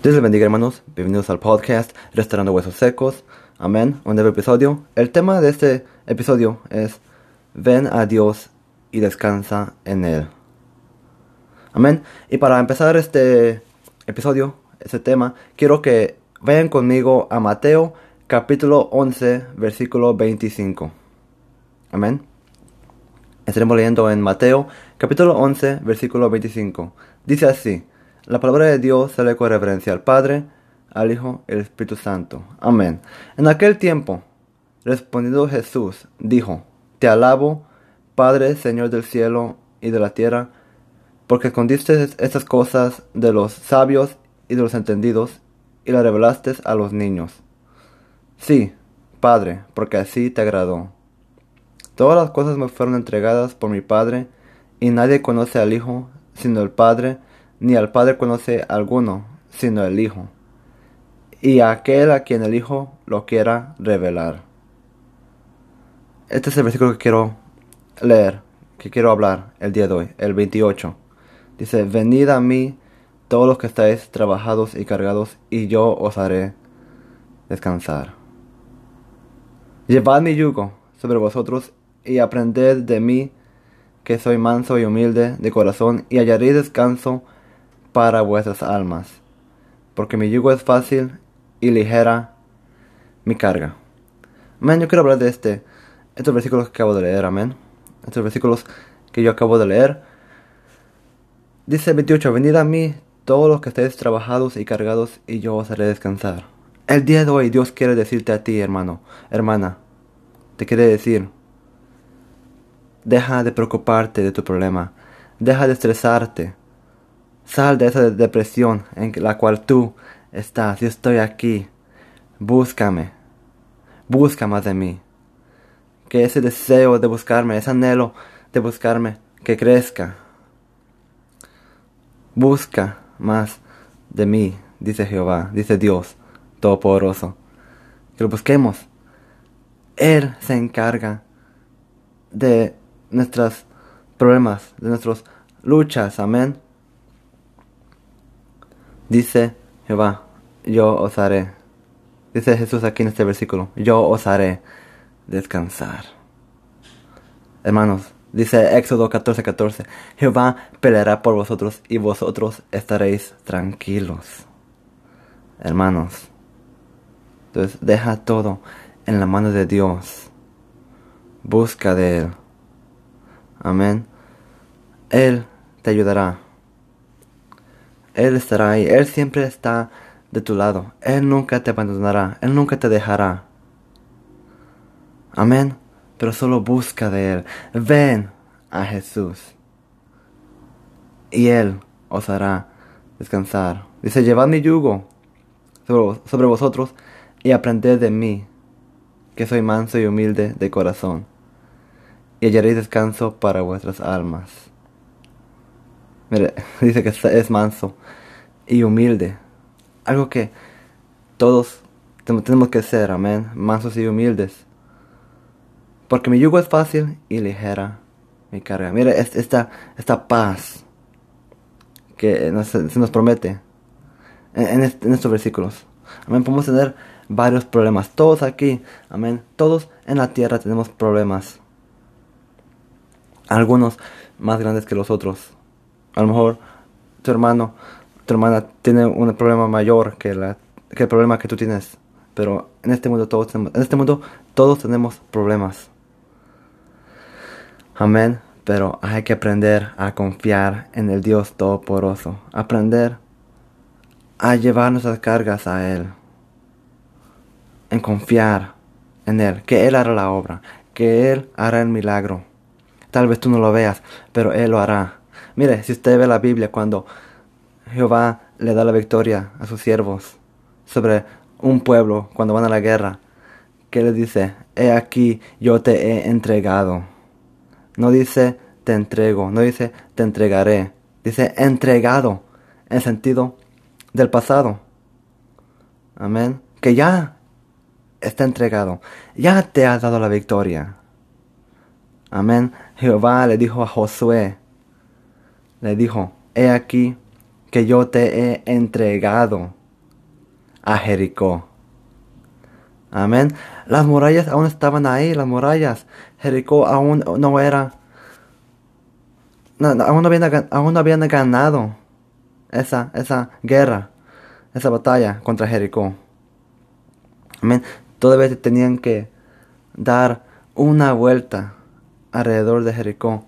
Dios les bendiga hermanos, bienvenidos al podcast Restaurando Huesos Secos. Amén, un nuevo episodio. El tema de este episodio es Ven a Dios y descansa en Él. Amén. Y para empezar este episodio, este tema, quiero que vayan conmigo a Mateo capítulo 11, versículo 25. Amén. Estaremos leyendo en Mateo capítulo 11, versículo 25. Dice así. La palabra de Dios sale con reverencia al Padre, al Hijo y al Espíritu Santo. Amén. En aquel tiempo, respondiendo Jesús, dijo, Te alabo, Padre, Señor del cielo y de la tierra, porque escondiste estas cosas de los sabios y de los entendidos, y las revelaste a los niños. Sí, Padre, porque así te agradó. Todas las cosas me fueron entregadas por mi Padre, y nadie conoce al Hijo sino el Padre, ni al Padre conoce alguno, sino el Hijo, y a aquel a quien el Hijo lo quiera revelar. Este es el versículo que quiero leer, que quiero hablar el día de hoy, el 28. Dice, venid a mí todos los que estáis trabajados y cargados, y yo os haré descansar. Llevad mi yugo sobre vosotros y aprended de mí, que soy manso y humilde de corazón, y hallaréis descanso para vuestras almas, porque mi yugo es fácil y ligera mi carga. Amén, yo quiero hablar de este, estos versículos que acabo de leer, amén. Estos versículos que yo acabo de leer. Dice 28, venid a mí todos los que estéis trabajados y cargados y yo os haré descansar. El día de hoy Dios quiere decirte a ti, hermano, hermana, te quiere decir, deja de preocuparte de tu problema, deja de estresarte, Sal de esa depresión en la cual tú estás. Yo estoy aquí. Búscame. Busca más de mí. Que ese deseo de buscarme, ese anhelo de buscarme, que crezca. Busca más de mí, dice Jehová, dice Dios Todopoderoso. Que lo busquemos. Él se encarga de nuestros problemas, de nuestras luchas. Amén. Dice Jehová, yo os haré. Dice Jesús aquí en este versículo, yo os haré descansar. Hermanos, dice Éxodo 14:14, 14, Jehová peleará por vosotros y vosotros estaréis tranquilos. Hermanos, entonces deja todo en la mano de Dios. Busca de Él. Amén. Él te ayudará. Él estará ahí, Él siempre está de tu lado, Él nunca te abandonará, Él nunca te dejará. Amén, pero solo busca de Él, ven a Jesús y Él os hará descansar. Dice, llevad mi yugo sobre, vosotros y aprended de mí, que soy manso y humilde de corazón, y hallaréis descanso para vuestras almas. Mire, dice que es manso y humilde. Algo que todos tenemos que ser, amén, mansos y humildes. Porque mi yugo es fácil y ligera mi carga. Mire esta, esta paz que se nos promete en, en estos versículos. Amén, podemos tener varios problemas. Todos aquí, amén, todos en la tierra tenemos problemas. Algunos más grandes que los otros. A lo mejor tu hermano, tu hermana tiene un problema mayor que, el problema que tú tienes. Pero en este mundo todos tenemos, en este mundo todos tenemos problemas. Amén. Pero hay que aprender a confiar en el Dios Todopoderoso. Aprender a llevar nuestras cargas a Él. En confiar en Él. Que Él hará la obra. Que Él hará el milagro. Tal vez tú no lo veas, pero Él lo hará. Mire, si usted ve la Biblia cuando Jehová le da la victoria a sus siervos sobre un pueblo cuando van a la guerra, ¿qué le dice? He aquí, yo te he entregado. No dice te entrego, no dice te entregaré, dice entregado en sentido del pasado. Amén. Que ya está entregado, ya te ha dado la victoria. Amén. Jehová le dijo a Josué, le dijo, he aquí que yo te he entregado a Jericó. Amén. Las murallas aún estaban ahí, las murallas. Jericó aún no era... aún, no habían, aún no habían ganado esa, esa guerra, esa batalla contra Jericó. Amén. Todavía tenían que dar una vuelta alrededor de Jericó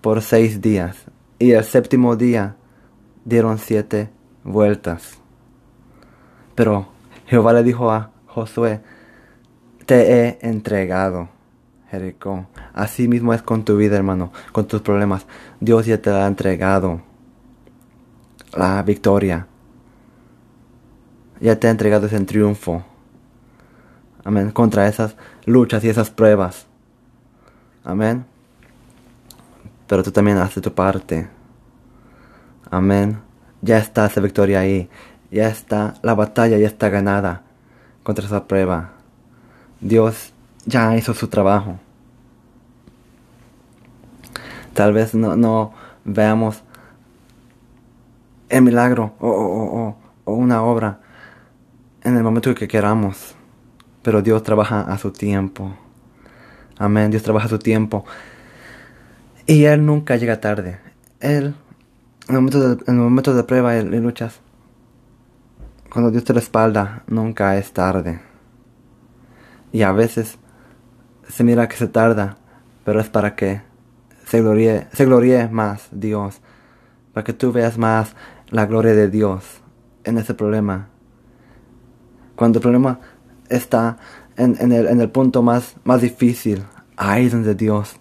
por seis días. Y el séptimo día dieron siete vueltas. Pero Jehová le dijo a Josué, te he entregado Jericó. Así mismo es con tu vida, hermano, con tus problemas. Dios ya te ha entregado la victoria. Ya te ha entregado ese triunfo. Amén. Contra esas luchas y esas pruebas. Amén. Pero tú también haces tu parte. Amén. Ya está esa victoria ahí. Ya está, la batalla ya está ganada contra esa prueba. Dios ya hizo su trabajo. Tal vez no, no veamos el milagro o, una obra en el momento que queramos. Pero Dios trabaja a su tiempo. Amén. Dios trabaja a su tiempo. Y Él nunca llega tarde. Él, en el momento de, el momento de prueba y luchas, cuando Dios te respalda, nunca es tarde. Y a veces se mira que se tarda, pero es para que se gloríe, se gloríe más Dios. Para que tú veas más la gloria de Dios en ese problema. Cuando el problema está en, el, en el, punto más, más difícil, ahí es donde Dios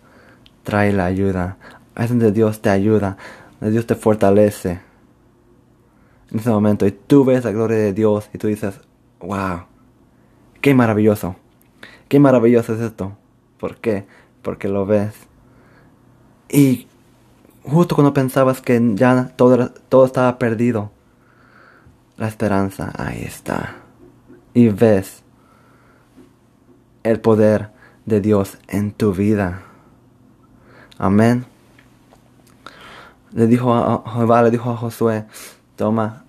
trae la ayuda. Es donde Dios te ayuda, donde Dios te fortalece en ese momento y tú ves la gloria de Dios y tú dices, wow, qué maravilloso, qué maravilloso es esto. ¿Por qué? Porque lo ves. Y justo cuando pensabas que ya todo, todo estaba perdido, la esperanza ahí está. Y ves el poder de Dios en tu vida. Amén. Le dijo a Jehová, le dijo a Josué, toma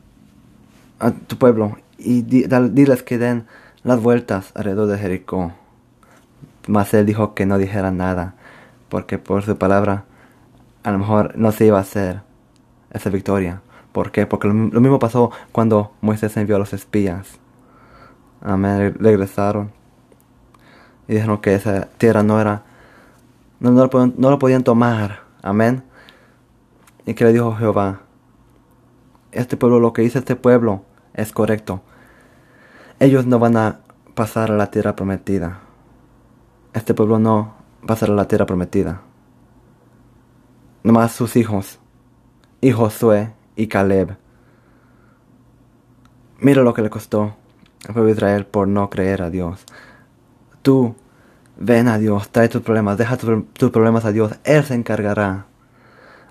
a tu pueblo y diles que den las vueltas alrededor de Jericó. Mas él dijo que no dijera nada, porque por su palabra a lo mejor no se iba a hacer esa victoria. ¿Por qué? Porque lo, mismo pasó cuando Moisés envió a los espías. Amén. Regresaron y dijeron que esa tierra no era, no, lo, no lo podían tomar. Amén. Y que le dijo Jehová, este pueblo, lo que dice este pueblo es correcto. Ellos no van a pasar a la tierra prometida. Este pueblo no va a pasar a la tierra prometida. Nomás sus hijos, y Josué y Caleb. Mira lo que le costó al pueblo de Israel por no creer a Dios. Tú, ven a Dios, trae tus problemas, deja tus problemas a Dios, Él se encargará.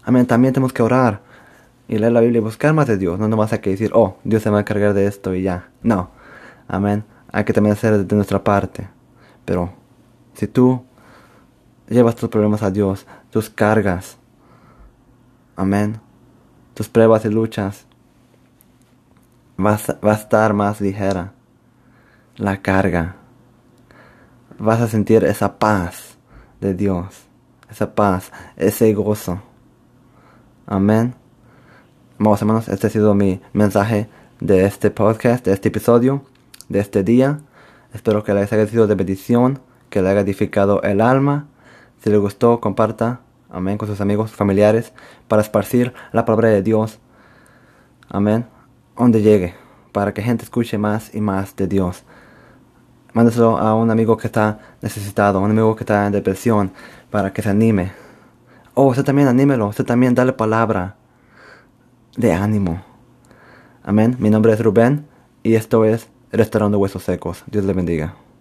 Amén, también tenemos que orar y leer la Biblia y buscar más de Dios. No nomás hay que decir, oh, Dios se va a encargar de esto y ya. No. Amén. Hay que también hacer de nuestra parte. Pero si tú llevas tus problemas a Dios, tus cargas, amén, tus pruebas y luchas, vas, va a estar más ligera la carga. Vas a sentir esa paz de Dios, esa paz, ese gozo. Amén. Vamos hermanos, este ha sido mi mensaje de este podcast, de este episodio, de este día. Espero que les haya sido de bendición, que le haya edificado el alma. Si les gustó, comparta, amén, con sus amigos, familiares, para esparcir la palabra de Dios, amén, donde llegue, para que gente escuche más y más de Dios. Mándeselo a un amigo que está necesitado, un amigo que está en depresión, para que se anime. Oh, usted también anímelo, usted también dale palabra de ánimo. Amén. Mi nombre es Rubén y esto es Restaurando Huesos Secos. Dios le bendiga.